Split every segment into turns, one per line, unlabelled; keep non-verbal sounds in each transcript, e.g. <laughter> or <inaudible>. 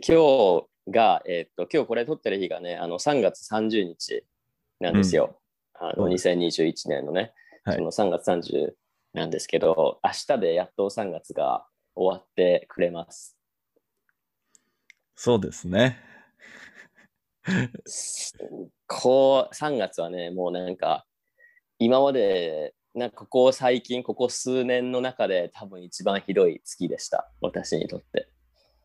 で今日が、えっと、今日これ撮ってる日がね、あの3月30日なんですよ。あの2021年のね、
はい
その3月30なんですけど、明日でやっと3月が終わってくれます。
そうですね。
こう、3月はね、もうなんか、今まで、なんかここ最近、ここ数年の中で多分一番ひどい月でした。私にとって。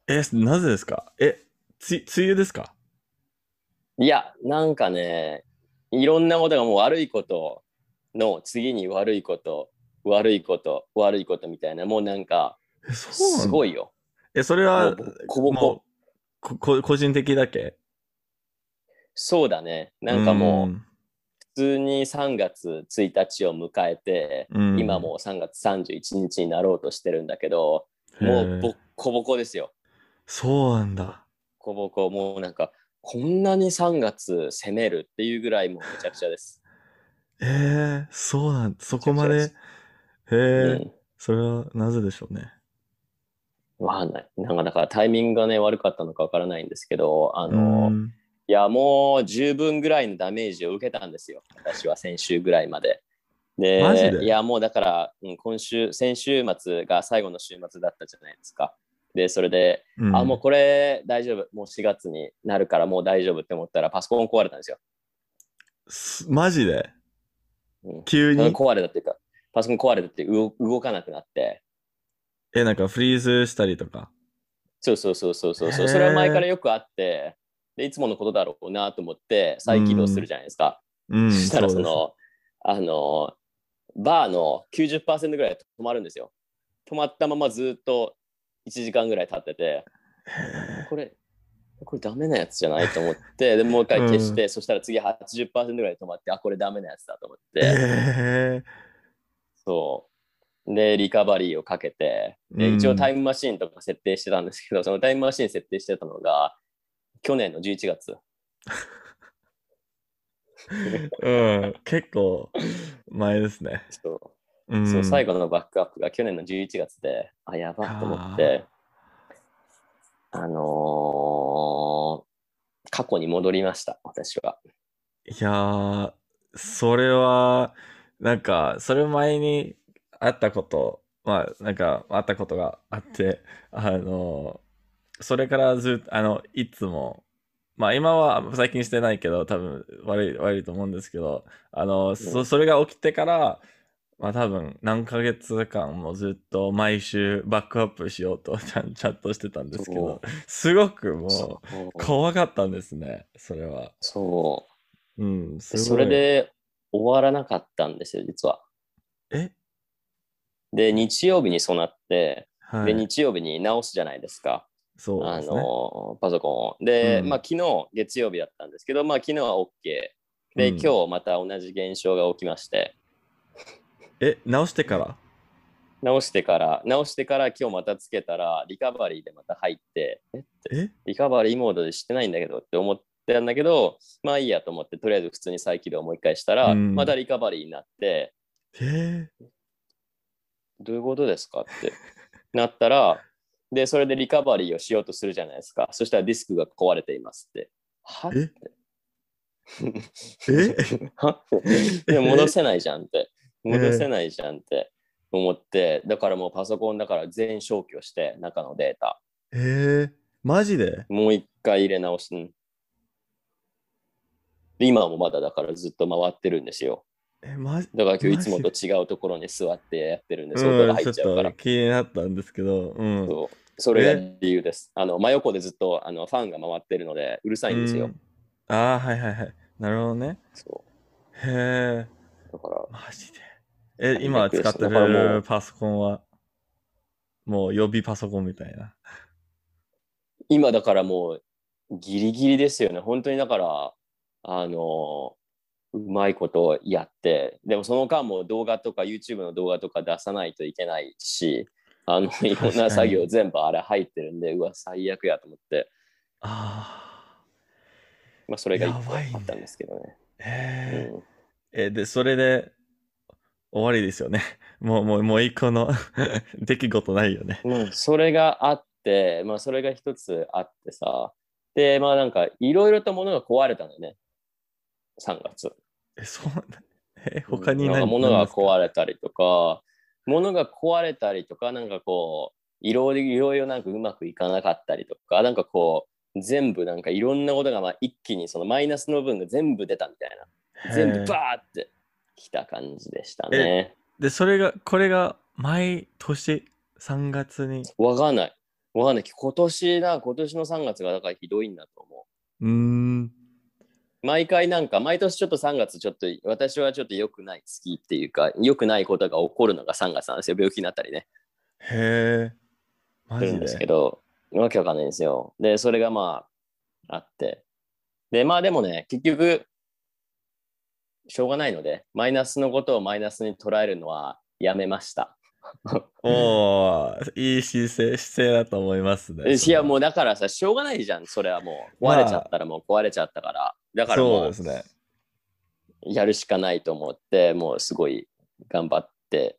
え、なぜですか？え、つ、梅雨ですか？
いや、なんかね、いろんなことがもう悪いことの次に悪いこと、悪いこと、悪いことみたいな、もうなんか、すごいよ。
え、それ
も
は
う、こぼこ。
ここ個人的だけ？
そうだね。なんかもう、
ん。
普通に3月1日を迎えて、
うん。
今もう3月31日になろうとしてるんだけど、もうボッコボコですよ。
そうなんだ。
ボコボコ、もうなんか、こんなに3月攻めるっていうぐらいもうめちゃくちゃです。
えー、そうなんそこまで？へえ
うん。
それはなぜでしょうね？
わかんない。なんかだからタイミングがね悪かったのかわからないんですけど、あ
う
の、
ん
いやもう十分ぐらいのダメージを受けたんですよ。私は先週ぐらいまで。で、
で？
いやもうだから、うん今週、先週末が最後の週末だったじゃないですか。で、それで、
うん
あ、もうこれ大丈夫。もう4月になるからもう大丈夫って思ったらパソコン壊れたんですよ。
すマジで？
うん
急に？
壊れたっていうか、パソコン壊れたって動動かなくなって。
え、なんかフリーズしたりとか？
そうそうそうそうそうそれは前からよくあって、でいつものことだろうなと思って再起動するじゃないですか。
うん、
そしたら
そ
の、あの、バーの90%ぐらい止まるんですよ。止まったままずっと1時間ぐらい経ってて、
へ
これ、これダメなやつじゃないと思って、でもう一回消して、そしたら次80%ぐらい止まって、あ、これダメなやつだと思っ
え
て、
へ
そう。で、リカバリーをかけて、で
うん。
一応タイムマシーンとか設定してたんですけど、そのタイムマシーン設定してたのが、去年の11月。
ー <laughs> うん、結構前ですね。
そう
うん、
そう最後のバックアップが去年の11月で、あ、やばっと思って、あのー過去に戻りました、私は。
いやー、それは、なんか、それ前にあったこと、まあ、なんか、あったことがあって、あの、それからずっと、あの、いつも、まあ今は最近してないけど、多分悪い、悪いと思うんですけど、あの、そ、それが起きてから、まあ多分何ヶ月間もずっと毎週バックアップしようと <laughs> ちゃん、チャットしてたんですけど、すごくも
そう
う怖かったんですね、それは。
そう。
うん。
それで終わらなかったんですよ、実は。
え？
で、日曜日にそうなって、で、
はい。
日曜日に直すじゃないですか。あ
そうですね。
の、パソコンを。で、
うん
まあ、昨日、月曜日だったんですけど、まあ、昨日は OK。で、
うん
今日また同じ現象が起きまして、
え、直してから？
直してから、直してから今日またつけたら、リカバリーでまた入って、え
え？
リカバリーモードでしてないんだけどって思ってたんだけど、まあいいやと思って、とりあえず普通に再起動もう一回したら、
うん。
またリカバリーになって、
え。
どういうことですかって。なったら、で、それでリカバリーをしようとするじゃないですか。そしたらディスクが壊れていますって。は
え？え？<laughs>
はでも戻せないじゃんって。戻せないじゃんって思って、だからもうパソコンだから全消去して、中のデータ。
えー、マジで？
もう一回入れ直す。うんで今もまだだからずっと回ってるんですよ。
え、マジ
だから今日いつもと違うところに座ってやってるんで、そこが入っちゃうから
んちょっと。気になったんですけど、うん。
そうそれが理由です。あの真横でずっとあのファンが回ってるのでうるさいんですよ。
うんああ、はいはいはい。なるほどね。
そ
へえ、
うだから
マジで。え、今使ってるパソコンは、もう予備パソコンみたいな。
今だからもうギリギリですよね。本当にだから、あの、うまいことやって、でもその間も動画とか YouTube の動画とか出さないといけないし、あのいろんな作業全部あれ入ってるんで、うわ、最悪やと思って、
あ
まあそれが一個あったんですけどね。
あ。へ
うん
え。え、で、それで終わりですよね。<laughs> もう、もう、もう一個の <laughs> 出来事ないよね。
もうそれがあって、まあそれが一つあってさ、で、まあなんかいろいろと物が壊れたのよね。3月。
え、そうなんだ。え、他に何
か物が壊れたりとか、物が壊れたりとか、なんかこう、いろいろいろなんかうまくいかなかったりとか、なんかこう、全部なんかいろんなことがまあ一気にそのマイナスの分が全部出たみたいな。全部バーってきた感じでしたね。
で、それが、これが毎年3月に。
わかんない。わかんない。今年な、今年の3月がだからひどいんだと思う。
うーん。
毎回なんか、毎年ちょっと3月ちょっと、私はちょっと良くない月っていうか、良くないことが起こるのが3月なんですよ。病気になったりね。
へえ。マジ
で？すけ
で。
ど、わけわかんないんですよ。で、それがまあ、あって。で、まあでもね、結局、しょうがないので、マイナスのことをマイナスに捉えるのはやめました。
おー、いい姿勢、姿勢だと思いますね。<laughs>
いや、もうだからさ、しょうがないじゃん、それはもう。壊れちゃったらもう壊れちゃったから。だから
そう
もう
ですね。
やるしかないと思って、もうすごい頑張って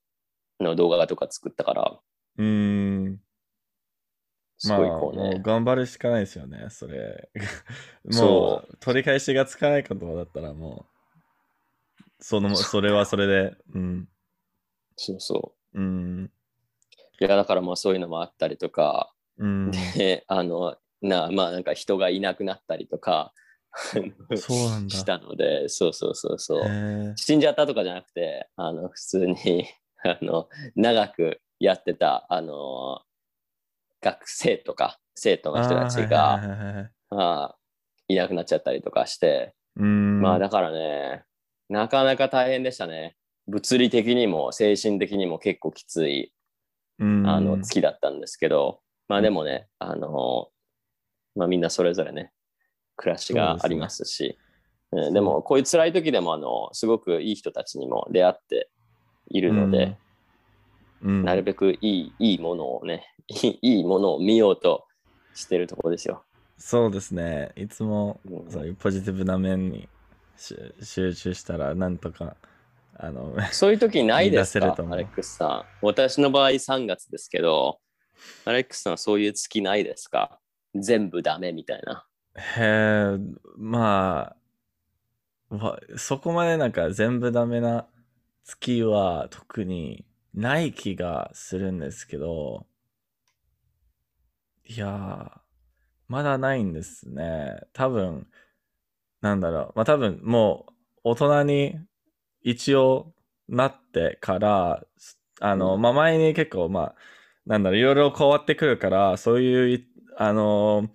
の動画とか作ったから、
うーん。
す
まあ、
ごいこうね。
もう頑張るしかないですよね、それ。<laughs> も
う、
取り返しがつかないことだったらもう、その、それはそれで、うん。
そうそう。
うん。
いや、だからまあそういうのもあったりとか、
うん。
で、あの、な、まあなんか人がいなくなったりとか、
そうなんだ
したので、そうそうそうそう。死んじゃったとかじゃなくて、あの、普通に、<laughs> あの、長くやってた、あの、学生とか、生徒の人たち
あ
が、
ーはいはい
なくなっちゃったりとかして、
うん。
まあだからね、なかなか大変でしたね。物理的にも精神的にも結構きつい
うん、
あの月だったんですけど、まあでもね、あの、まあみんなそれぞれね、暮らしがありますし、うん。でもこういう辛い時でもあの、すごくいい人たちにも出会っているので、
うん、
なるべくいいいいものをね、<laughs> いいものを見ようとしてるところですよ。
そうですね。いつも
うん。
そういうポジティブな面にし集中したら、なんとか、あの、
そういう時ないですか？アレックスさん。私の場合3月ですけど、アレックスさんはそういう月ないですか？全部ダメみたいな。
へえ、まあ、わそこまでなんか全部ダメな月は特にない気がするんですけど、いやー、まだないんですね。多分、なんだろう。まあ多分もう大人に一応なってから、あの、
うん
まあ前に結構まあ、なんだろう、いろいろ変わってくるから、そういうい、あの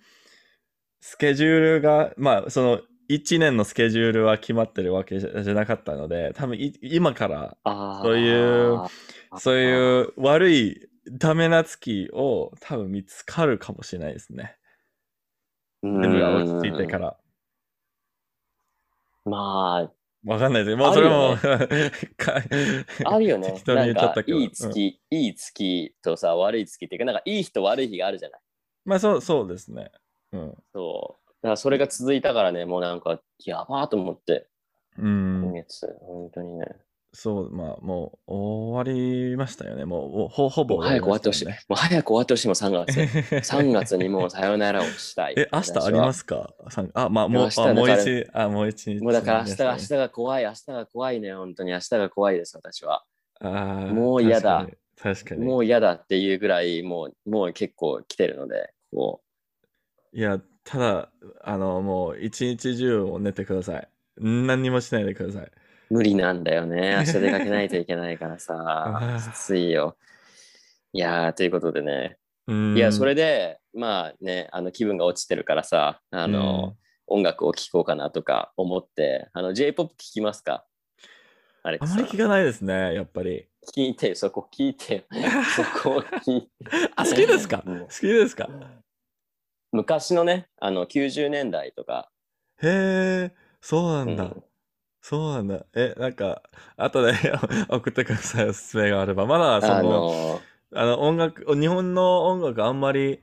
スケジュールが、まあ、その、1年のスケジュールは決まってるわけじゃなかったので、多分い今から、そういうそういう悪いダメな月を多分見つかるかもしれないですね。
全
全部が落ち着いてから。
ま
わかんないですもうそれも、<laughs> か
あ、あるよね
に言っちゃったけど。
かいい
うん
月、いい月とさ、悪い月っていうか、なんかいい日と悪い日があるじゃない。
まあそう、そうですね。うん。
そう。だからそれが続いたからね、もうなんか、やばーと思って、
うん
今。月、本当にね。
そう、まあもう終わりましたよね。もうほほぼ
もう早く終わってほしい。
ね。
もう早く終わってほしいもん、3月。<laughs> 3月にもうさよならをしたい。
え、明日ありますか？あ、まあもう、
明日
あもう一、あ、もう一日。
もうだから明日が、明
日
日が怖い、明日が怖いね、本当に明日が怖いです、私は。
あー
もう嫌だ。
確かに。確かに
もう嫌だっていうぐらい、もう、もう結構来てるので、こ
いや、ただ、あの、もう一日中も寝てください。何にもしないでください。
う、無理なんだよね。<laughs> 明日出かけないといけないから
あ
さ
ー、
きついよ。いやー、ということでね。
うん
いや、それで、まあね、あの気分が落ちてるからさ、あの、音楽を聴こうかなとか思って、あの、J-POP 聴きますか？アレックスさん
あまり聞かないですね、やっぱり。
聞いてよ、そこ聞いてよ。<laughs> そこを聞いて。
あ、好きですか？
うん
好きですか？
昔のね、あの90年代とか、
へえ、そうなんだ。
うん
そうなんだ。え、なんか、後で <laughs> 送ってください、おすすめがあれば。まだ、そ
あ
の、
の
あの、音楽、日本の音楽あんまり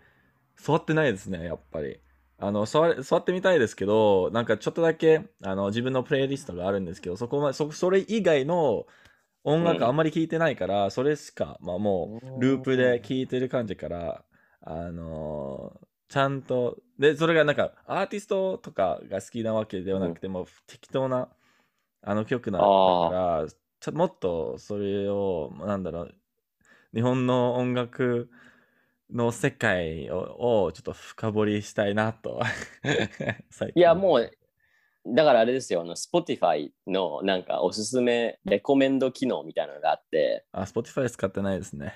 触ってないですね、やっぱり。あの、触れ触ってみたいですけど、なんかちょっとだけ、あの、自分のプレイリストがあるんですけど、そこまそ、それ以外の音楽
うん
あんまり聞いてないから、それしか、まあもう、ループで聴いてる感じから、あのちゃんと、で、それがなんかアーティストとかが好きなわけではなくて、もう適当なあの曲なだから、ちょもっとそれを、なんだろう、日本の音楽の世界ををちょっと深掘りしたいなと。<laughs>
いや、もう、だからあれですよ、あの、Spotify のなんかおすすめ、レコメンド機能みたいなのがあって、
あ、Spotify 使ってないですね。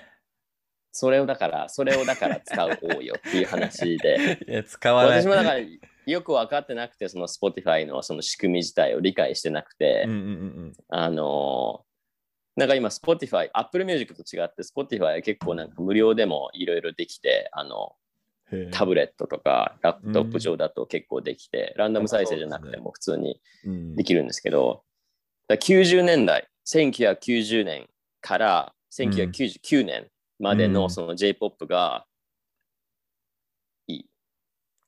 それをだから、それをだから使おうよっていう話で、<laughs>
いや、使わない。
私もだからよく分かってなくて、その Spotify のその仕組み自体を理解してなくて、
うんうんうん
あのーなんか今 Spotify、Apple Music と違って Spotify は結構なんか無料でもいろいろできて、あの、タブレットとかラップトップ上だと結構できて、ランダム再生じゃなくても普通に
うん。
できるんですけど、だから90年代、1990年から1999年まで
うん。
のその J-POP がいい。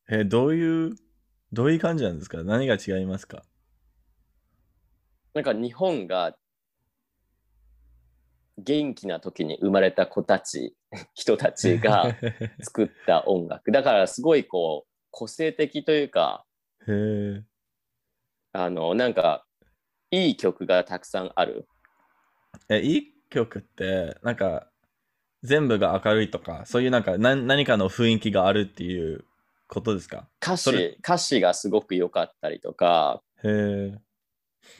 え、どういう、どういう感じなんですか？何が違いますか？
なんか日本が元気な時に生まれた子たち、<laughs> 人たちが <laughs> 作った音楽。だからすごいこう個性的というか、
へえ。
あの、なんかいい曲がたくさんある。
え、いい曲って、なんか、全部が明るいとか、そういうなんか何何かの雰囲気があるっていうことですか？
歌詞、歌詞がすごく良かったりとか、
へえ。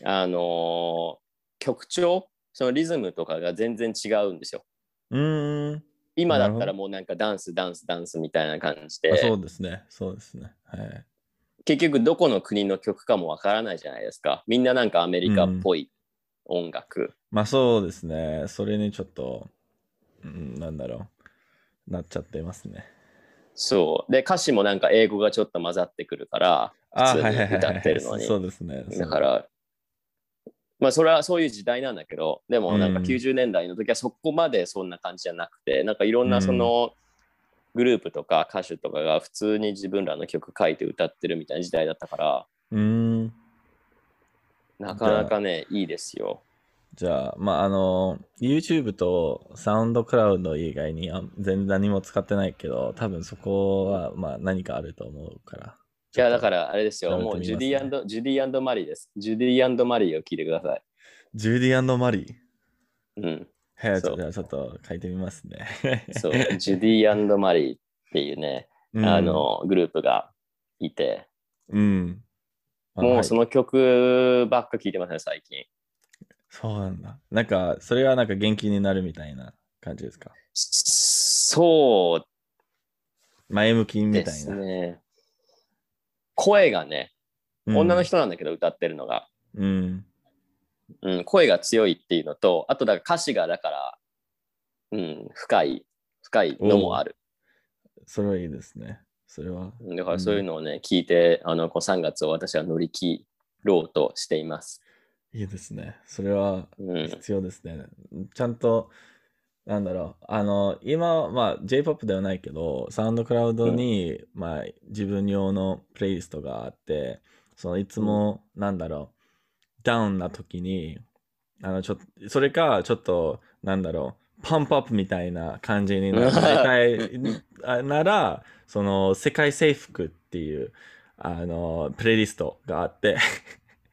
あのー曲調、そのリズムとかが全然違うんですよ。
うーん。
今だったらもうなんかダンス、ダンス、ダンスみたいな感じ
あそ
で、
うですね。そうですね。はい。
結局どこの国の曲かもわからないじゃないですか。みんななんかアメリカっぽい音楽。
まあそうですね。それにちょっと、うん、なんだろう。なっちゃってますね。
そう。で、歌詞もなんか英語がちょっと混ざってくるから、
あ
普通に歌ってるのに
そうですね。
だから、まあそれはそういう時代なんだけど、でもなんか
うん
90年代の時はそこまでそんな感じじゃなくて、なんかいろんなそのグループとか歌手とかが普通に自分らの曲書いて歌ってるみたいな時代だったから、
うーん。
なかなかね、いいですよ。
じゃあ、まあ、あの、YouTube とサウンドクラウド以外にあ全然何も使ってないけど、多分そこは、まあ、何かあると思うから。。
いや、だかららあれですよ、
調べて
もうジュディジュディマリーです。ジュディマリーを聞いてください。
ジュディマリー？
うん。
へえ、じゃあちょっと書いてみますね。
そう、ジュディマリーっていうね、
うん
あ、の、グループがいて、
うん。あ
も
はい
うその曲ばっか聞いてますね、最近。
そうなんだ。なんか、それはなんか元気になるみたいな感じですか？
そう
前向きみた
です
いな。
ね。声がね、
うん
女の人なんだけど歌ってるのが、
うん。
うん、声が強いっていうのと、あとだから歌詞がだから、うん、深い、深いのもある。
それはいいですね。それは。
だからそういうのをね、聞いて、あの、こう3月を私は乗り切ろうとしています。
いいですね。それは
うん。
必要ですね。ちゃんと、なんだろう、あの、今、まあ、J-POP ではないけど、サウンドクラウドに、まあ、自分用のプレイリストがあって、そのいつも、なんだろう、ダウンな時に、あの、ちょっと、それか、ちょっと、なんだろう、パンプアップみたいな感じになりたいあなら、その、世界征服っていう、あの、プレイリストがあって、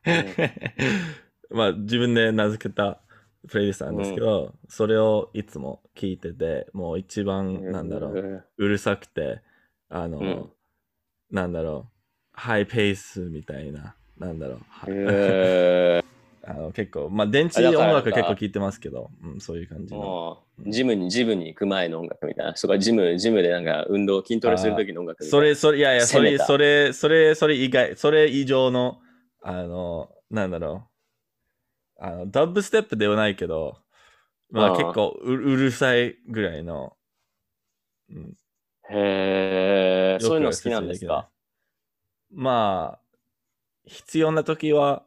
<laughs> まあ自分で名付けたプレイリストなんですけど、それをいつも聞いてて、もう一番なんだろう、
う。
うるさくて、あの、
うん
なんだろう、ハイペースみたいな、なんだろう、は
えー <laughs>
あの結構、まあ電池音楽結構聞いてますけど、うん、そういう感じの。
ジムに、ジムに行く前の音楽みたいな。そこはジム、ジムでなんか運動、筋トレする時の音楽。
それ、それ、いやいや、それ、それ、それ、それ以外、それ以上の、あの、なんだろう、あの、ダブステップではないけど、まあ結構ううるさいぐらいの、うん、
へえ、そういうの好きなんですか？
まあ、必要な時は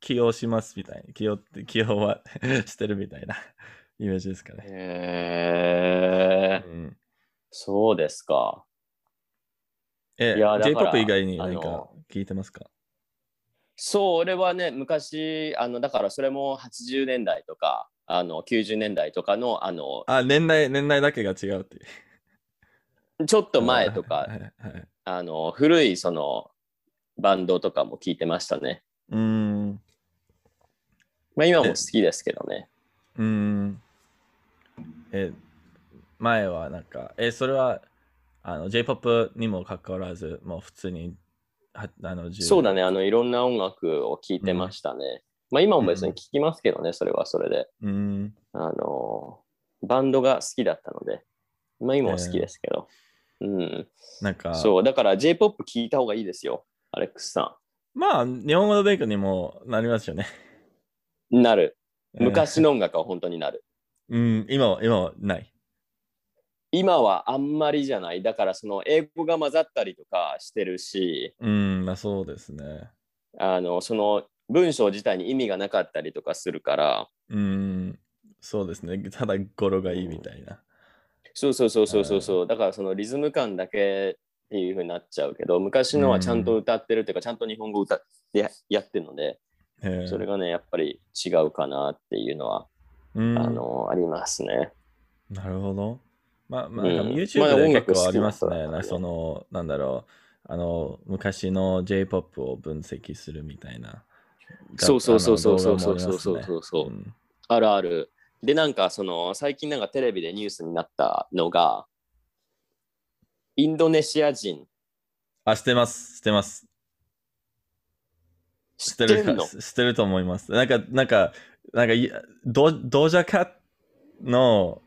起用しますみたいな。起用って、起用はしてるみたいな <laughs> イメージですかね。
へえ、
うん、
そうですか。
え、J-POP 以外に何か聞いてますか？
そう、俺はね、昔、あの、だからそれも80年代とか、あの、90年代とかの、あの、
あ、年代、年代だけが違うっていう。
ちょっと前とか、あの、古いその、バンドとかも聞いてましたね。
うーん。
まあ今も好きですけどね。
うーん。え、前はなんか、え、それは、あの、J-POP にもかかわらず、もう普通に、はあの、
そうだね、あの、いろんな音楽を聴いてましたね。まあ今も別に聴きますけどね、それはそれで。
うーん。
あの、バンドが好きだったので、まあ今も好きですけど。うん。
なんか、
そう、だから J-POP 聴いた方がいいですよ、アレックスさ
まあ、日本語の勉強にもなりますよね。
ん。なる。
うん <laughs>
昔の音楽は本当になる。
うん、今は、今はない。
今はあんまりじゃない。だからその英語が混ざったりとかしてるし、
うん、まあそうですね。
あの、その文章自体に意味がなかったりとかするから、
うん、そうですね。ただ語呂がいいみたいな。
そうそうそうそうそうそう。だからそのリズム感だけっていう風になっちゃうけど、昔のはちゃんと歌ってるっていうか、ちゃんと日本語歌ってややってるので、それがね、やっぱり違うかなっていうのは、
うん、
あの、ありますね。
なるほど。まあ、まあ、YouTube で結構ありますね。
な
その、なんだろう、あの、昔の J-POP を分析するみたいな。
そうそうそうそうそうそうそうそうそう
うん
あるある。で、なんかその、最近なんかテレビでニュースになったのが、インドネシア人、
あ、知ってます。知ってます。
知っ
ててるか知ってると思います。なんか、なんか、なんかい、ドドージャカの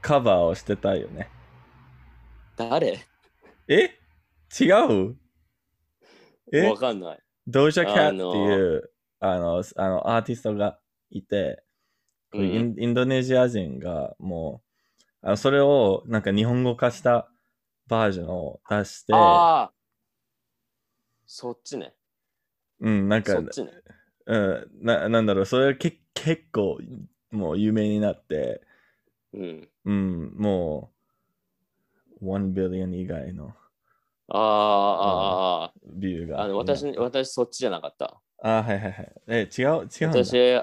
カバーをしてたよね。
誰？
え？違う？え？
わかんない。
ドージャキャッ
あ
トっていうあのあのアーティストがいて、こうインインドネシア人がもうあのそれをなんか日本語化したバージョンを出して、
ああ、そっちね。
うん、なんか
そっ、ちね。
うん、ななんだろう、それがけ結構もう有名になって、
うん。
うん、もう1 billion 以外の
ああ、ああ、
ビューが。
ああ、あの、私、私そっちじゃなかった。
あはいはいはい。え、違う、違う。
私、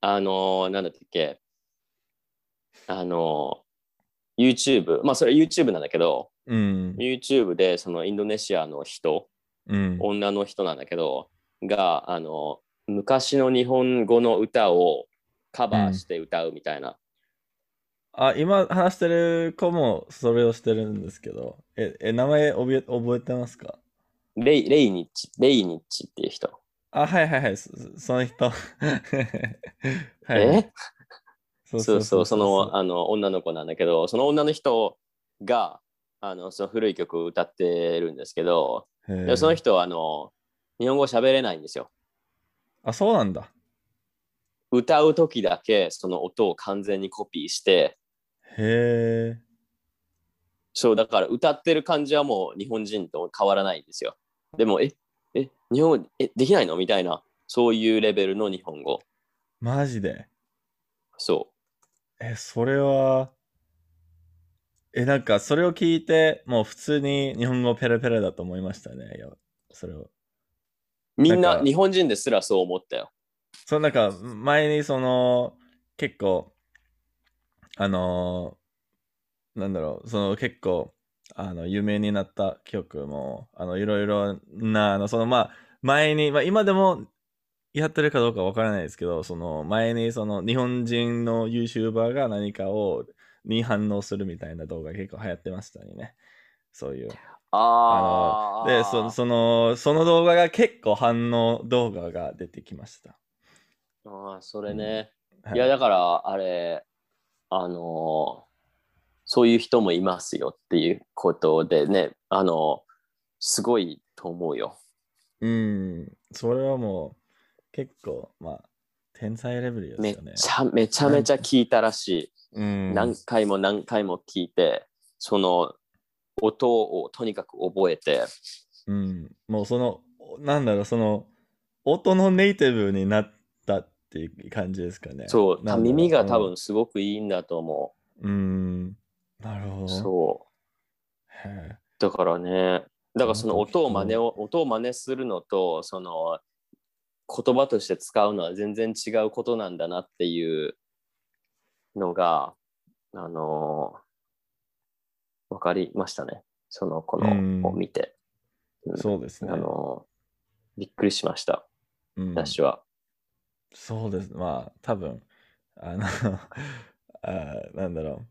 あの、なんだっけ、あの、YouTube、まあそれ YouTube なんだけど、
うん、
YouTube でそのインドネシアの人、
うん、
女の人なんだけど、が、あの、昔の日本語の歌をカバーして歌うみたいな。
あ、今話してる子もそれをしてるんですけど、え、え名前覚え覚えてますか？
レイレイニッチ、レイニッチっていう人。
あ、はいはいはい、そその人。<laughs> はい。
え？
そ
そうそう、そのあの女の子なんだけど、その女の人があのその古い曲を歌ってるんですけど、でその人はあの日本語喋れないんですよ。
あ、そうなんだ。
歌う時だけその音を完全にコピーして、
へえ。
そうだから歌ってる感じはもう日本人と変わらないんですよ。でも、え、え、日本語えできないの？みたいな、そういうレベルの日本語。
マジで？
そ
え、それは、え、なんかそれを聞いて、もう普通に日本語ペラペラだと思いましたね。いやそれを。
う。みん
な
日本人ですらそう思ったよ。
そう、なんか、前にその、結構、あのーなんだろう、その結構、あの、有名になった曲も、あの、いろいろな、あの、その、まあ、前に、まあ、今でもやってるかどうかわからないですけど、その、前に、その、日本人の YouTuber が何かを、に反応するみたいな動画結構流行ってましたね。そういう。
あ
で、そその、その動画が結構反応動画が出てきました。
ああ、それね。
はい
や、だから、あれ、あのーそういう人もいますよっていうことでね、あのすごいと思うよ。
うん、それはもう結構、まあ、天才レベルですよね。
ちゃめちゃめちゃ聞いたらしい。
うん、
何回も何回も聞いて、その音をとにかく覚えて、
うん、もうその、なんだろう、その、音のネイティブになったっていう感じですかね。
そ
う、
耳が多分すごくいいんだと思
うん、なるほ
う。
ど。
そう。
へ
だからね、だからその音を真似
う
を、音を真似するのと、その言葉として使うのは全然違うことなんだなっていうのが、あのわかりましたね。その子
うん
のを見て。うん
そうですね
あ。の、びっくりしました、
うん
私は。
そうです。まあ、多分、あの、<laughs> あーなんだろう。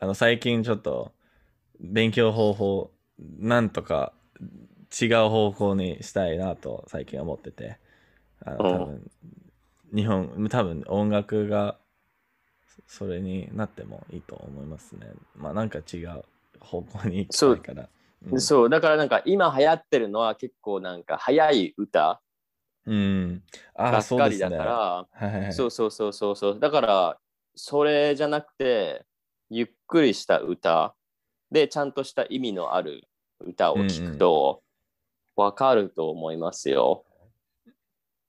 あの、最近ちょっと、勉強方法、なんとか違う方向にしたいなと最近思ってて、あの、
うん
多分、日本、多分音楽がそれになってもいいと思いますね。まあ、なんか違う方向に行きたいから。うん
そう、だからなんか今流行ってるのは結構なんか早い歌
うん。ああ、
ばっかりだ
そうですね。
から、
はいはいはい
そうそうそうそうそう。だから、それじゃなくて、ゆっくりした歌で、ちゃんとした意味のある歌を聴くと、わかると思いますよ。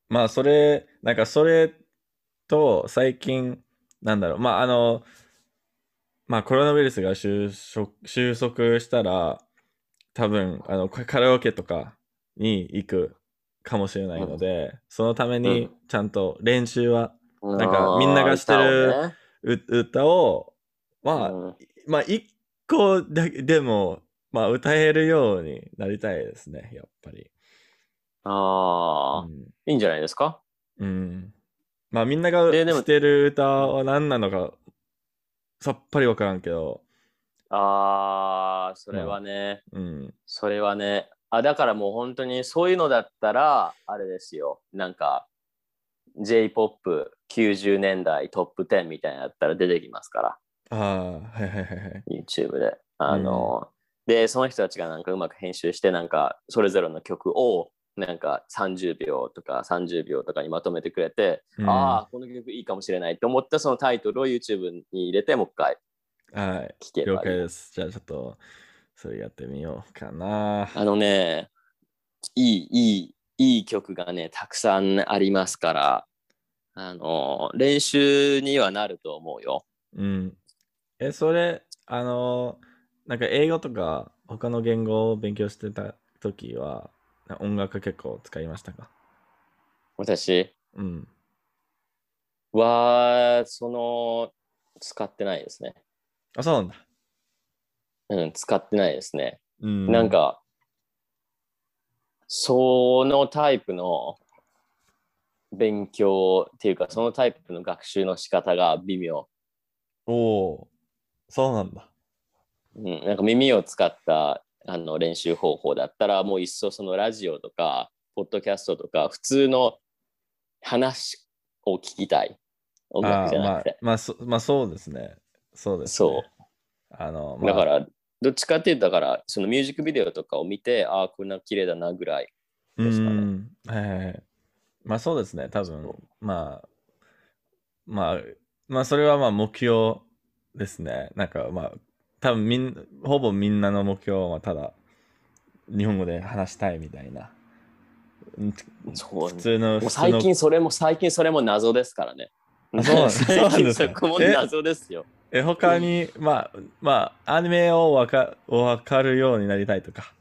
まあ、それ、なんかそれと最近、なんだろう、まあ、あの、まあ、コロナウイルスが収束収束したら、多分、あの、カカラオケとかに行くかもしれないので、そのためにちゃんと練習は、
なん
かみんなが知ってるう歌を、まあ、
うん。
まあ、一個だけでも、まあ、歌えるようになりたいですね、やっぱり。
ああ、
うん。
いいんじゃないですか？
うん。まあみんなが
ででも
知ってる歌は何なのかさっぱりわからんけど、
ああ、それはね、
うん。
それはね。あ、だからもう本当にそういうのだったら、あれですよ。なんか、J-POP90 年代トップ10みたいなのやったら出てきますから。
ああ、はいはいはいはい。
YouTube で。あの、で、その人たちがなんかうまく編集して、なんかそれぞれの曲をなんか30秒とか30秒とかにまとめてくれて、
うん
ああ、この曲いいかもしれないと思ったそのタイトルを YouTube に入れて、もう一回
はい。
聴けばいい。
了解です。じゃあちょっと、それやってみようかな。
あのね、いい、いい、いい曲がね、たくさんありますから、あの、練習にはなると思うよ。
うん。え、それ、あの、なんか英語とか他の言語を勉強してた時は、音楽結構使いましたか？
私？
うん。
は、その、使ってないですね。
あ、そうなんだ。
うん、使ってないですね。
うん。
なん、か、そのタイプの勉強っていうか、そのタイプの学習の仕方が微妙。
おおー、そうなんだ。
うん、なんか耳を使ったあの練習方法だったら、もういっそそのラジオとか、ポッドキャストとか、普通の話を聞きたい。音楽じゃなくて。
あーまあ、まあ、そまあそうですね。そうです、
そ
ね。あの、まあ、
だから、どっちかっていうと、だから、そのミュージックビデオとかを見て、ああ、こんな綺麗だなぐらい。
う
ですかね
ん。はいはいはい。まあそうですね。多分まあ、まあ、まあそれはまあ目標ですね。なんかまあ、多分みん、ほぼみんなの目標はただ、日本語で話したいみたいな。うん
そう
普通の、
最近それも、最近それも謎ですからね。
あそうなんです <laughs>
最近そこも謎ですよ。
え、他に、まあ、まあ、アニメをわかわかるようになりたいとか、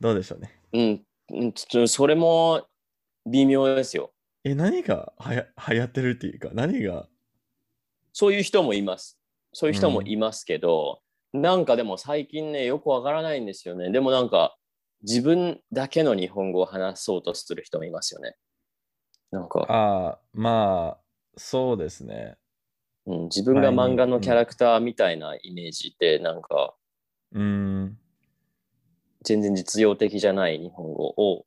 どうでしょうね？
うんうん、ちょそれも微妙ですよ。
え、何がはや流行ってるっていうか、何が、
そういう人もいます。そういう人もいますけど、なんかでも最近ね、よくわからないんですよね。でもなんか、自分だけの日本語を話そうとする人もいますよね。なんか、
ああ、まあ、そうですね。
うん、自分が漫画のキャラクターみたいなイメージで、なんか、
うーん。
全然実用的じゃない日本語を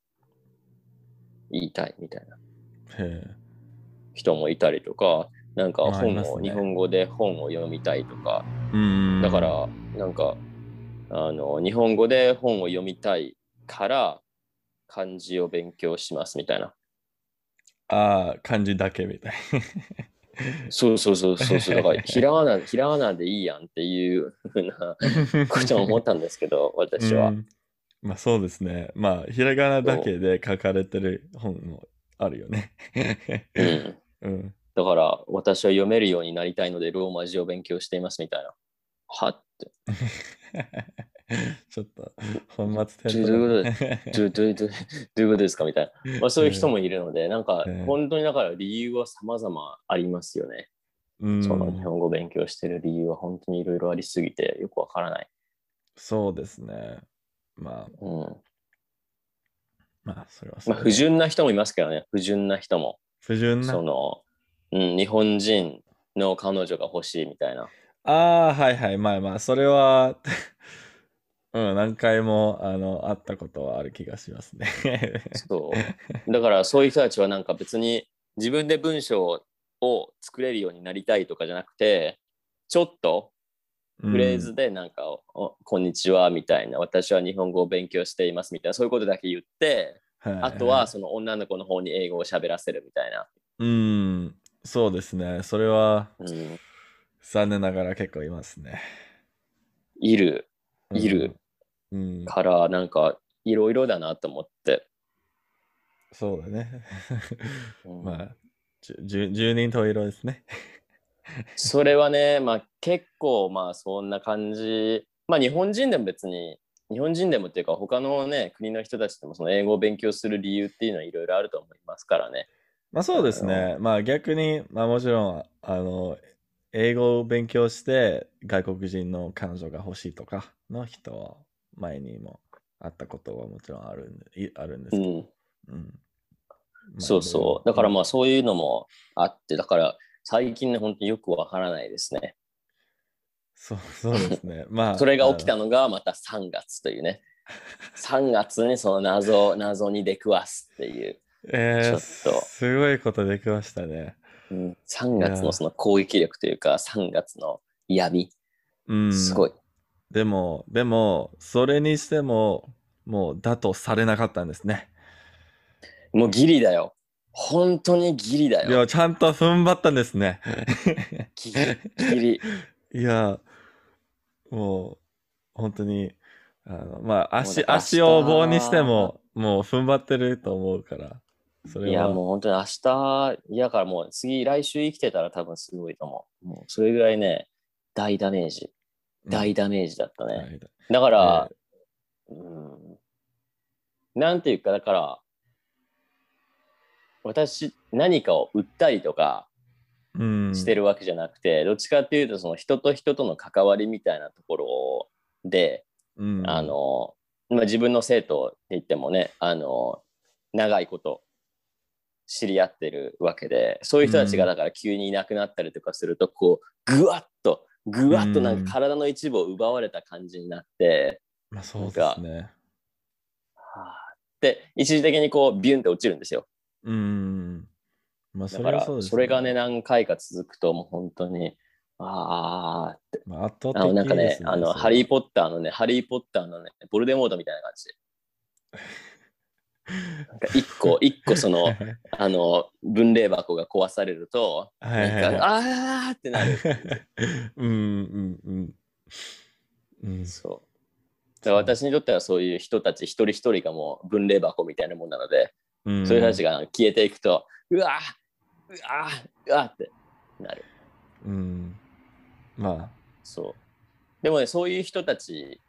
言いたいみたいな。人もいたりとか、なんか本を、
ね
日本語で本を読みたいとか、
うーん。
だか、ら、なんか、あの、日本語で本を読みたいから、漢字を勉強しますみたいな。
ああ、漢字だけみたい。
そうそうそうそうそう。だから、ひらがな、ひらがなでいいやんっていうふうな <laughs> ことを思ったんですけど、私は。
うんまあそうですね。まあ、ひらがなだけで書かれてる本もあるよね。
うん。
うん。
だから、私は読めるようになりたいので、ローマ字を勉強していますみたいな。はって。<laughs> <laughs>
ちょっと、本末転倒。
どういうことですかみたいな。まあ、そういう人もいるので、なんか
うん、
本当にだから理由は様々ありますよね。
うん
その日本語を勉強してる理由は本当にいろいろありすぎてよくわからない。
そうですね。まあ、
うん。
まあ、それはそ
まあ、
れ
不純な人もいますけどね、不純な人も。
不純な？
そ。の、うん、日本人の彼女が欲しいみたいな。
ああ、はいはい。まあまあ、それは、うん、何回も、あの、会ったことはある気がしますね。
そう。だからそういう人たちはなんか別に自分で文章を作れるようになりたいとかじゃなくて、ちょっとフレーズでなんか、おこんにちはみたいな、私は日本語を勉強していますみたいな、そういうことだけ言って、
うん、い
あとはその女の子の方に英語を喋らせるみたいな。
うん、そうですね。それは、
うん、
残念ながら結構いますね。
いる
うん
いる。
うん、
から、なんかいろいろだなと思って。
そうだね。
うん
まあ、じゅじゅ十人十色ですね。
それはね、まあ結構まあそんな感じ。まあ日本人でも別に、日本人でもっていうか他のね、国の人たちでもその英語を勉強する理由っていうのはいろいろあると思いますからね。
まあそうですね。まあ逆に、まあもちろん、あの、英語を勉強して外国人の彼女が欲しいとかの人は前にも会ったことはもちろんあるんでいあるんですけど。
うん。
うんまあ
そうそう。だからまあそういうのもあって、だから最近ね、本当によくわからないですね。
そう <laughs> そうですね。まあ、
それが起き
あ
たのがまた3月というね。3月にその謎、謎に出くわすっていう。
の。えー、
ちょっと
すごいことできましたね。
うん、3月のその攻撃力というか、3月の闇。
うん。
すごい。
でも、でも、それにしても、もう、だとされなかったんですね。
もうギリだよ。本当にギリだよ。
いや、ちゃんと踏ん張ったんですね。
ギリ。ギリ。<laughs>
いや、もう、本当に、あの、まあ、足、
もうだから
足を棒にしても、もう踏ん張ってると思うから、それは。
いや、もう本当に明日、いやからもう次、来週生きてたら多分すごいと思う。もうそれぐらいね、大ダメージ。
うん、
大ダメージだったね。
はい
だから
え、
うん、なんていうか、だから、私、何かを売ったりとか
うん、
してるわけじゃなくて、どっちかっていうと、その人と人との関わりみたいなところで、
うん、
あの、まあ、自分の生徒って言ってもね、あの、長いこと知り合ってるわけで、そういう人たちが
うん。
だから急にいなくなったりとかすると、こう、ぐわっと、ぐわっとなんか体の一部を奪われた感じになって、
まあ、そうですね。
はあで、一時的にこう、ビュンって落ちるんですよ。
うん。まあ、そ
だから、
れはそうです、
それがね、、何回か続くと、もう本当に、ああって、
まあ、圧倒的
あの、なんかね
で、す
あの、ハリー・ポッターのね、ハリー・ポッターのね、ボルデモートみたいな感じ一個、一個その、<laughs> あの、分霊箱が壊されると、
はいはいはい
あーってなる。
うんうんうん。うん、
そう。だから私にとってはそういう人たち一人一人がもう分霊箱みたいなもんなので、
うん、
そういう人たちが消えていくと、うわーうわーうわーってなる。
うん。ま
そう。でもね、そういう人たち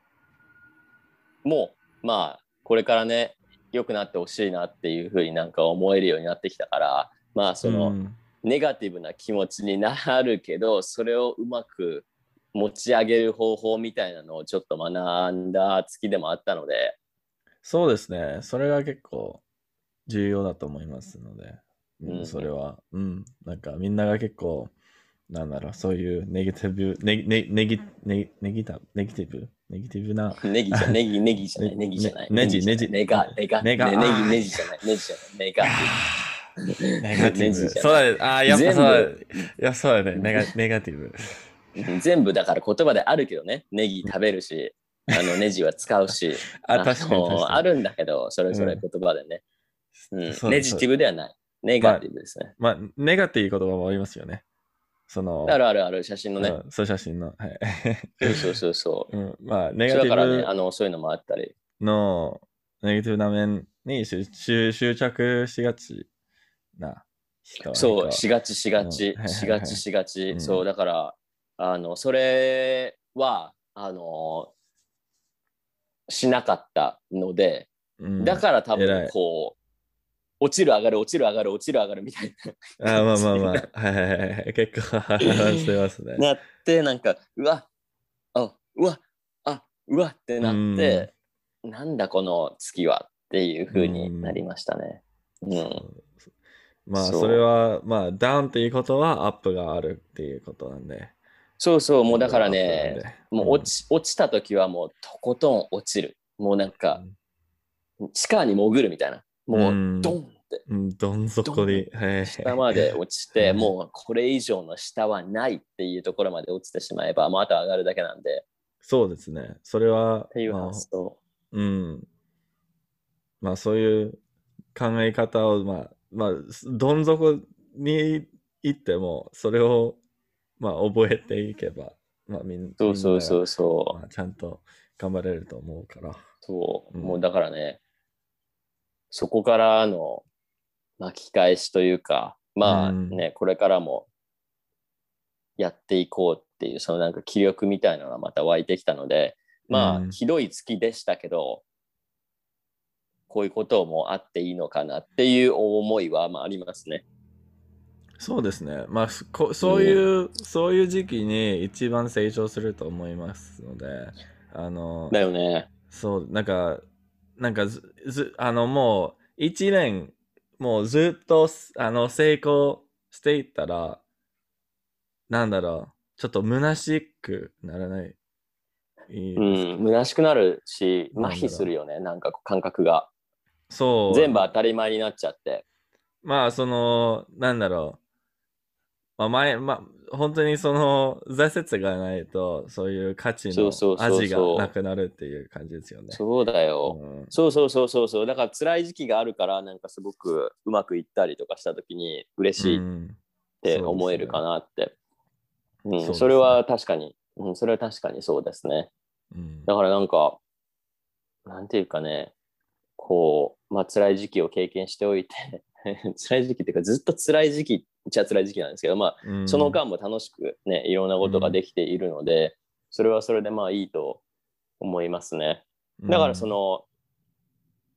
も、まあ、これからね、良くなってほしいなっていうふうになんか思えるようになってきたから、まあ、
あ、
その、
うん
ネガティブな気持ちになるけど、それをうまく持ち上げる方法みたいなのをちょっと学んだ月でもあったので、
そうですね。それが結構重要だと思いますので、うん
うん。
それは、うん。なんかみんなが結構、なんだろう、そういうネガティブ、ネギ、ネネギ、ネネギタ、ネギティブ、ネギティブな、
ネギじゃネギ、ネギじゃない、<laughs>
ね
ネギじゃない。
ねネジ
じゃないネガ、ネガ、
ネガ
ねネギ、ネジじゃない、ネジじゃない、ネガ。
ネガティブ。そうだね。ああ、やっぱそうだね。いや、そうだね。ネガネガティブ。
全部だから言葉であるけどね、ネギ食べるし、あのネジは使うし、<laughs>
あ、確かに。
あるんだけど、それぞれ言葉でね。ネジティブではない。ネガティブですね。
まあ、ネガティブ言葉もありますよね。その、
あるあるある、写真のね。
うんそう写真の。はい。
そうそうそうそう。<laughs>
うん、まあ、ネ
そ
ガティ
れだからね、あ
ブ
の、そういうのもあったり。
のネガティブな面に執着しがちな人は
そう、
結
しがちしがちしがちしがち。
うん
そう、だから、あの、それは、あの、しなかったので、だから多分こう、落ちる上がる落ちる上がる落ちる上がるみたい
あまあまあまあ、<laughs> はいはいはいはい。結構話 <laughs> してますね。
ななってなんかうわあうわあうわってなって、なんだこの月はっていう風になりましたね。うん。
まあ、
そ
れは、まあ、ダウンっていうことはアップがあるっていうことなんで。
そうそう、もうだからね、もう落ち落ちた時はもうとことん落ちる。もうなんか、地下に潜るみたいな。も
うん
うドン
うん、どん底に。はい
下まで落ちて、
うん
もうこれ以上の下はないっていうところまで落ちてしまえば、もうあとは上がるだけなんで、
そうですね。それは、
っていう
まあ
発想。
うん。まあそういう考え方を、まあ、まあ、どん底に行っても、それを、まあ覚えていけば、まあみん
そうそうそうそう。
まあ、ちゃんと頑張れると思うから。
そう、
うん
もうだからね、そこからの巻き返しというか、まあ
うん
ね、これからもやっていこうっていう、そのなんか気力みたいなのがまた湧いてきたので、まあ、
うん
ひどい月でしたけど、こういうこともあっていいのかなっていう思いはまあありますね。
そうですね。まあ、そこそういう、そういう時期に一番成長すると思いますので、あの、
だよね。
そう、なんか、なんかず、ず、あの、もう、一年、もうずっと、あの、成功していったら、なんだろう、ちょっと虚しくならない？いい
うん、虚しくなるし、麻痺するよね、なんか感覚が。
そう。
全部当たり前になっちゃって。
まあ、その、なんだろう。まあ、前、まあ、本当にその、挫折がないと、そういう価値の味がなくなるっていう感じですよね。
そうだよ。
うん
そうそうそうそうそう。だから辛い時期があるから、なんかすごくうまくいったりとかしたときに嬉しいっ
うん
て思えるかなって。うん、
そ
れは確かに、うん、それは確かにそうですね。
うん
だからなんか、なんていうかね、こう、まあ辛い時期を経験しておいて、<laughs> 辛い時期っていうかずっと辛い時期っちゃ辛い時期なんですけど、まあ
うん。
その間も楽しくね、いろんなことができているので、それはそれでまあいいと思いますね。だからそ、の、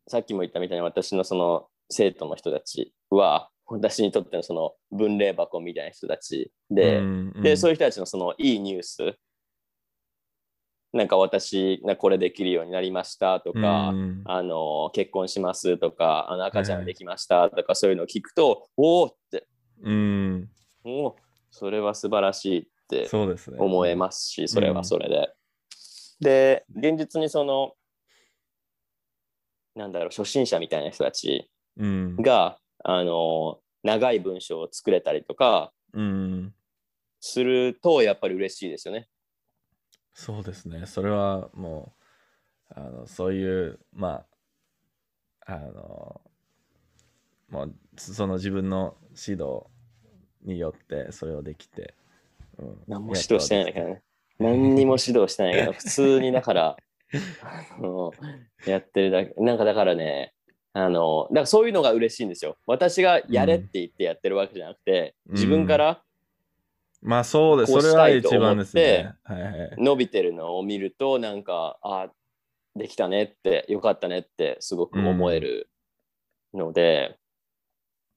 さっきも言ったみたいに私のその生徒の人たちは、私にとってのその分霊箱みたいな人たちで、で、そう
い
いう人たちのそのいいニュース、なんか私がこれできるようになりましたとか、
うん。
あの結婚しますとか、あの赤ちゃんできましたとか、そういうのを聞くと、おおって、
うん、
おお、それは素晴らしいって
そうですね。
思えますし、それはそれで。で、現実にその、なんだろう、初心者みたいな人たち
うん。
が、あの、長い文章を作れたりとか
うん。
すると、やっぱり嬉しいですよね。
そうですね。それはもう、あの、そういう、まあ、あの、もう、その自分の指導によってそれをできて、うん
何も指導してないんだけどね。何にも指導してないけど、<laughs> 普通にだから、あのやってるだけ。なんかだからね、あの、だからそういうのが嬉しいんですよ。私がやれって言ってやってるわけじゃなくて、
うん
自分から
まあそうです。
こ
そうれは一番ですね
思。
はいはい。
伸びてるのを見ると、なんか、あ、できたねって、よかったねってすごく思えるので、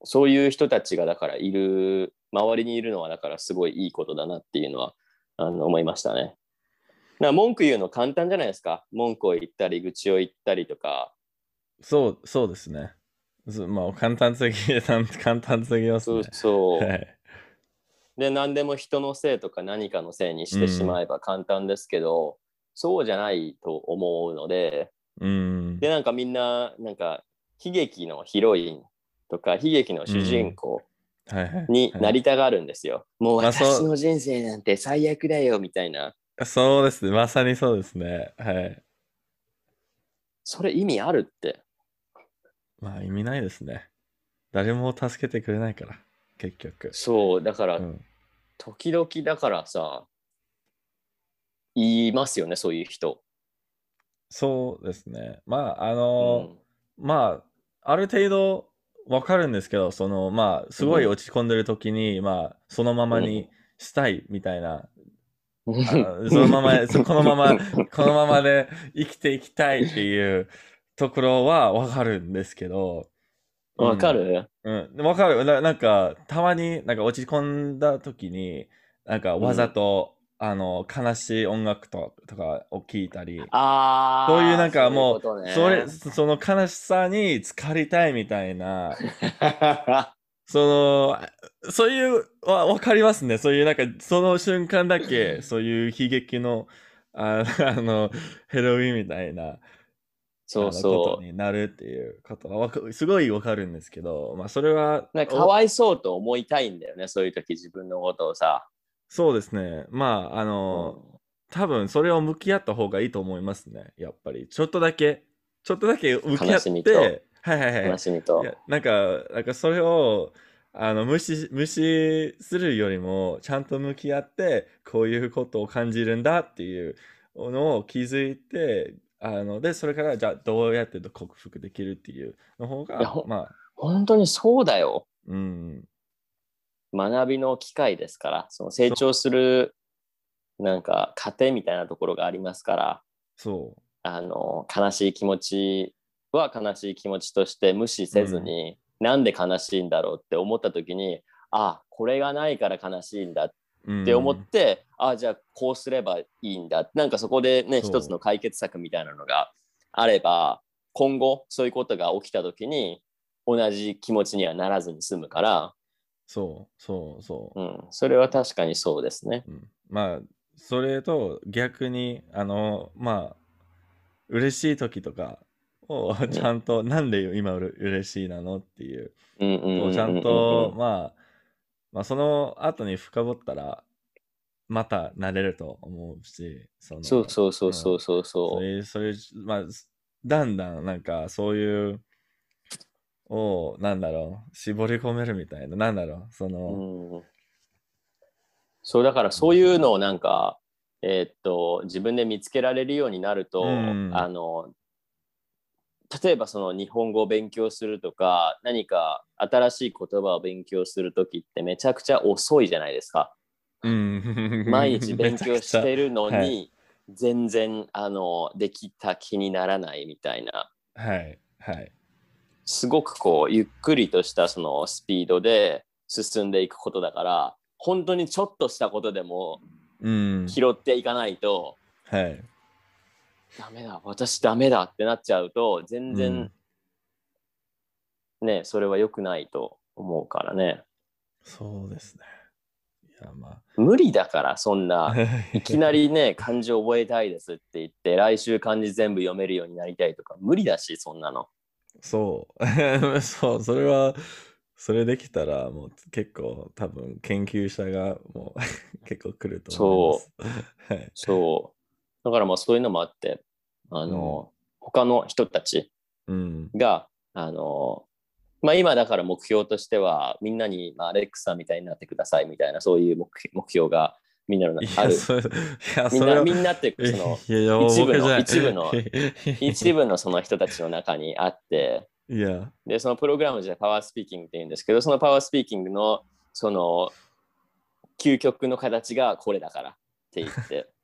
そういう人たちがだからいる、周りにいるのはだからすごいいいことだなっていうのはあの思いましたね。だから文句言うの簡単じゃないですか。文句を言ったり、愚痴を言ったりとか。
そう、そうですね。ずまあ簡単すぎ、<laughs> 簡単すぎます
そう
ね。
そう。
はい。
で、何でも人のせいとか何かのせいにしてしまえば簡単ですけど、そうじゃないと思うので、
うん。
で、なんかみんな、なんか悲劇のヒロインとか悲劇の主人公。になりたがるんですよ。もう私の人生なんて最悪だよみたいな。
そうですね。まさにそうですね。はい。
それ意味あるって。
まあ意味ないですね。誰も助けてくれないから、結局。
そう、だから、
うん、
時々だからさ、言いますよね、そういう人。
そうですね。まあ、あ
う
の、
ん
まあ、ある程度わかるんですけど、その、まあ、すごい落ち込んでる時に、まあ、そのままにしたいみたいな、あそのまま、<laughs> そこのまま、このままで生きていきたいっていうところはわかるんですけど、
わかる、
うん、わかる。な。なんか、たまになんか落ち込んだ時に、なんかわざと、あの悲しい音楽ととかを聴いたり、
ああ。
そういうなんかもう、
そういう
それ、その悲しさに浸かりたいみたいな、<laughs> その、そういう、わ、わかりますね。そういうなんか、その瞬間だけ、そういう悲劇の、ああの、ヘロウィンみたいな、
そうそう。
とになるっていうことがわかすごいわかるんですけど、まあ、それは、
かかわいそうと思いたいんだよね、そういう時自分のことをさ。
そうですね。まあ、あの、多分それを向き合った方がいいと思いますね。やっぱり。ちょっとだけ、ちょっとだけ向き合っ、
てみと
はいはいはい。
悲しみと
い。やなんか、なんかそれをあの無視無視するよりも、ちゃんと向き合って、こういうことを感じるんだっていうのを気づいて、あので、それからじゃあどうやって克服できるっていうの方が
いやほ、
まあ、
本当にそうだよ。
うん、
学びの機会ですから、その成長するなんか過程みたいなところがありますから、
そ
あの悲しい気持ちは悲しい気持ちとして無視せずに、なんで悲しいんだろうって思った時に、あこれがないから悲しいんだっ
う。うん
て思って、あじゃあこうすればいいんだ。なんかそこでね一つの解決策みたいなのがあれば今後そういうことが起きた時に同じ気持ちにはならずに済むから、
そう、そう、そう。
うん、それは確かにそうですね。
うんまあ、それと逆に、あの、まあ、嬉しい時とかをちゃんと、なんで今うれ嬉しいなのっていう、ちゃんと、まあ、まあ、その後に深掘ったら、また慣れると思うし、その
そうそうそうそうそう
そ
そう。
れ、それ、まあ、だんだんなんかそういう、を、なんだろう、絞り込めるみたいな、なんだろう、その、
うん、そうだからそういうのをなんか、えーっと自分で見つけられるようになると、
うん。
あの例えばその日本語を勉強するとか何か新しい言葉を勉強する時ってめちゃくちゃ遅いじゃないですか。
うん。
毎日勉強してるのに、<laughs>
はい。
全然あのできた気にならないみたいな。
はい、はい。
すごくこうゆっくりとしたそのスピードで進んでいくことだから本当にちょっとしたことでも
うん。
拾っていかないと、
はい。
ダメだ私ダメだってなっちゃうと全然ね、それは良くないと思うからね
そうですね。いや、ま
無理だからそんな
あ。<laughs>
いきなりね漢字覚えたいですって言って来週漢字全部読めるようになりたいとか無理だしそんなの
そう。<laughs> そう、それは、それできたら、もう結構多分研究者がもう <laughs> 結構来ると思います。<laughs> はい。
そうだからまあそういうのもあってあの、他の人たち
うん。
があのまあ今だから目標としてはみんなに、まあ、アレックスさんみたいになってくださいみたいなそういう目目標がみんなのある。みんなみんなっていうかその一部の一部の <laughs> 一部のその人たちの中にあって。
いや、
でそのプログラム自体パワースピーキングって言うんですけどそのパワースピーキングのその究極の形がこれだからって言って。<laughs>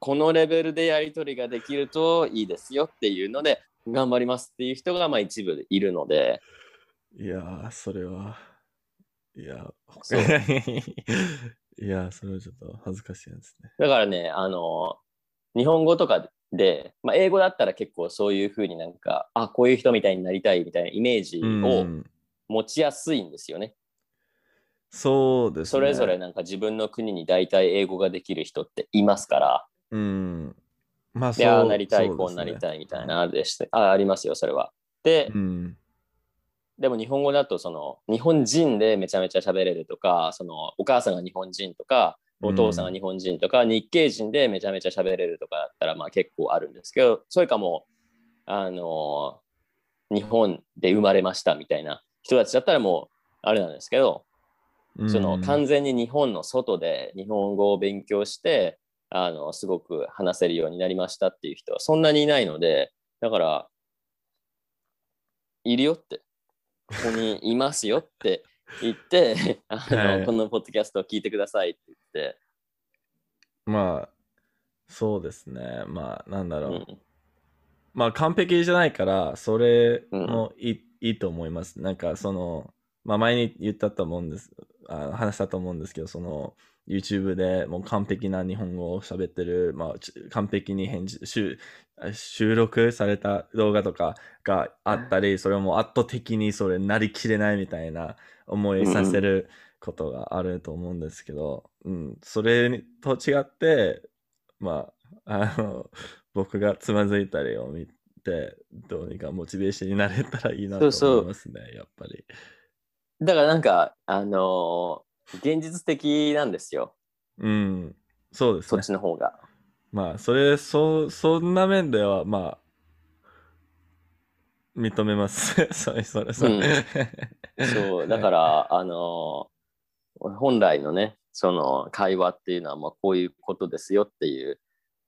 このレベルでやり取りができるといいですよっていうので頑張りますっていう人がまあ一部いるので。
いや、それは、いや、
そう <laughs>
いや、それはちょっと恥ずかしいですね。
だからねあの日本語とかで、まあ、英語だったら結構そういうふうになんかあこういう人みたいになりたいみたいなイメージ
う
を
ん、
持ちやすいんですよね。
そうですね。
それぞれなんか自分の国に大体英語ができる人っていますから、
うん。まあ、
で、ああなりたい、
そう
こうなり
い。
たいみたいなでして、あありますよ、それは。で、
うん。
でも日本語だとその日本人でめちゃめちゃ喋れるとか、そのお母さんが日本人とか、お父さんが日本人とか、日系人でめちゃめちゃ喋れるとかだったらまあ結構あるんですけど、それかもう、あの日本で生まれましたみたいな人たちだったらもうあれなんですけど、
うん。
その完全に日本の外で日本語を勉強してあのすごく話せるようになりましたっていう人はそんなにいないのでだからいるよってここにいますよって言って <laughs> あの、
はい
このポッドキャストを聞いてくださいって言って、
まあ、そうですね。まあ、なんだろう。
うん
まあ、完璧じゃないから、それもいい,、いいと思います。なんか、その、まあ、前に言ったと思うんです、あ話したと思うんですけど、その、YouTube でもう完璧な日本語を喋ってる、まあ、ち完璧に返事収収録された動画とかがあったり、それも圧倒的にそれなりきれないみたいな思いさせることがあると思うんですけど、うん、それと違って、まあ、あの、僕がつまずいたりを見て、どうにかモチベーションになれたらいいなと
そうそう
思いますね、やっぱり。
だからなんか、あのー現実的なんですよ。
うん、そうですね
そっ。ちの方が。
まあ、それ、そ、そんな面では、まあ、認めます。<laughs> それ、それ、それ。
うんそう、だから、あのー本来のね、その会話っていうのは、まあ、こういうことですよっていう、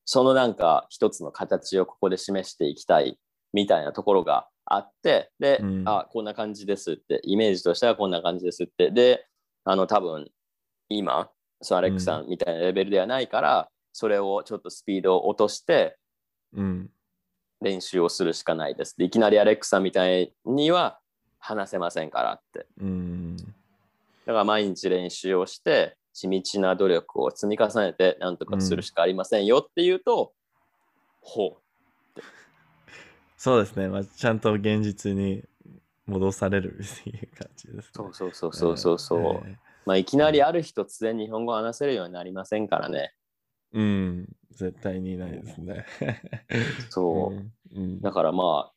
そのなんか一つの形をここで示していきたいみたいなところがあって、で、
うん
あ、こんな感じですって、イメージとしてはこんな感じですって、で、あの、多分、今、そうアレックさんみたいなレベルではないから、それをちょっとスピードを落として、
うん、
練習をするしかないです。でいきなりアレックさんみたいには話せませんからって。
うん、
だから毎日練習をして、地道な努力を積み重ねて、なんとかするしかありませんよっていうと、ほ <laughs>
そうですね。まあ、ちゃんと現実に戻されるっていう感じです、ね。
う。そうそうそうそうそう。
え
まあ、いきなりある日突然日本語を話せるようになりませんからね。
ーうん、絶対にないですね。
そう。
うん。うん
だからまあ、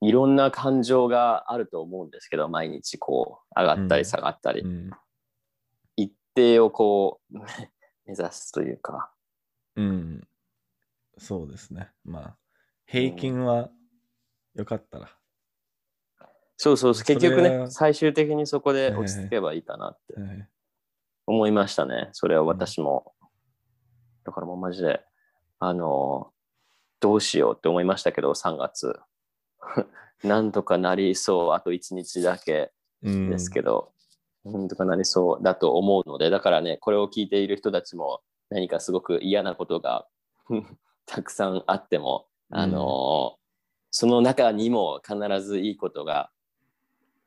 いろんな感情があると思うんですけど、毎日こう、上がったり下がったり、
うん
一定をこう、<laughs> 目指すというか。
うん。そうですね。まあ、平均は良かったら。
そうそう、
それ
結局ね、
は。
最終的にそこで落ち着けばいいかなって。
はい
思いましたね。それは私も。だからもうマジで、あの、どうしようって思いましたけど、3月。<laughs> なんとかなりそう、あと1日だけ
うん。
ですけど、なんとかなりそうだと思うので、だからね、これを聞いている人たちも何かすごく嫌なことが <laughs> たくさんあっても、あの、その中にも必ずいいことが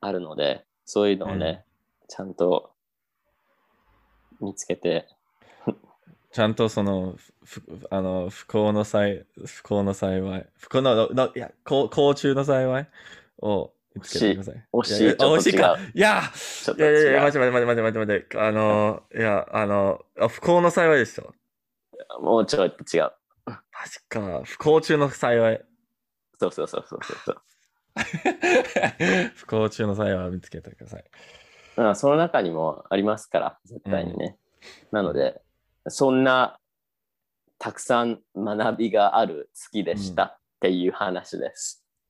あるので、そういうのをね、ちゃんと見つけて、<laughs>
ちゃんとその、ふあの不幸の際、不幸の幸い、不幸の、のいや、幸幸中の幸いを見つけてください。
惜しい
惜しいか。いや、いやいやいや、待って待って待って待って待って。あの、いや、あの、あ不幸の幸いでしょ。
もうちょっと違う。
マジか。不幸中の幸い。
そうそうそうそうそう。<laughs>
不幸中の幸いを見つけてください。
まあ、その中にもありますから、絶対にね。なので、そんなたくさん学びがある月でしたっていう話です。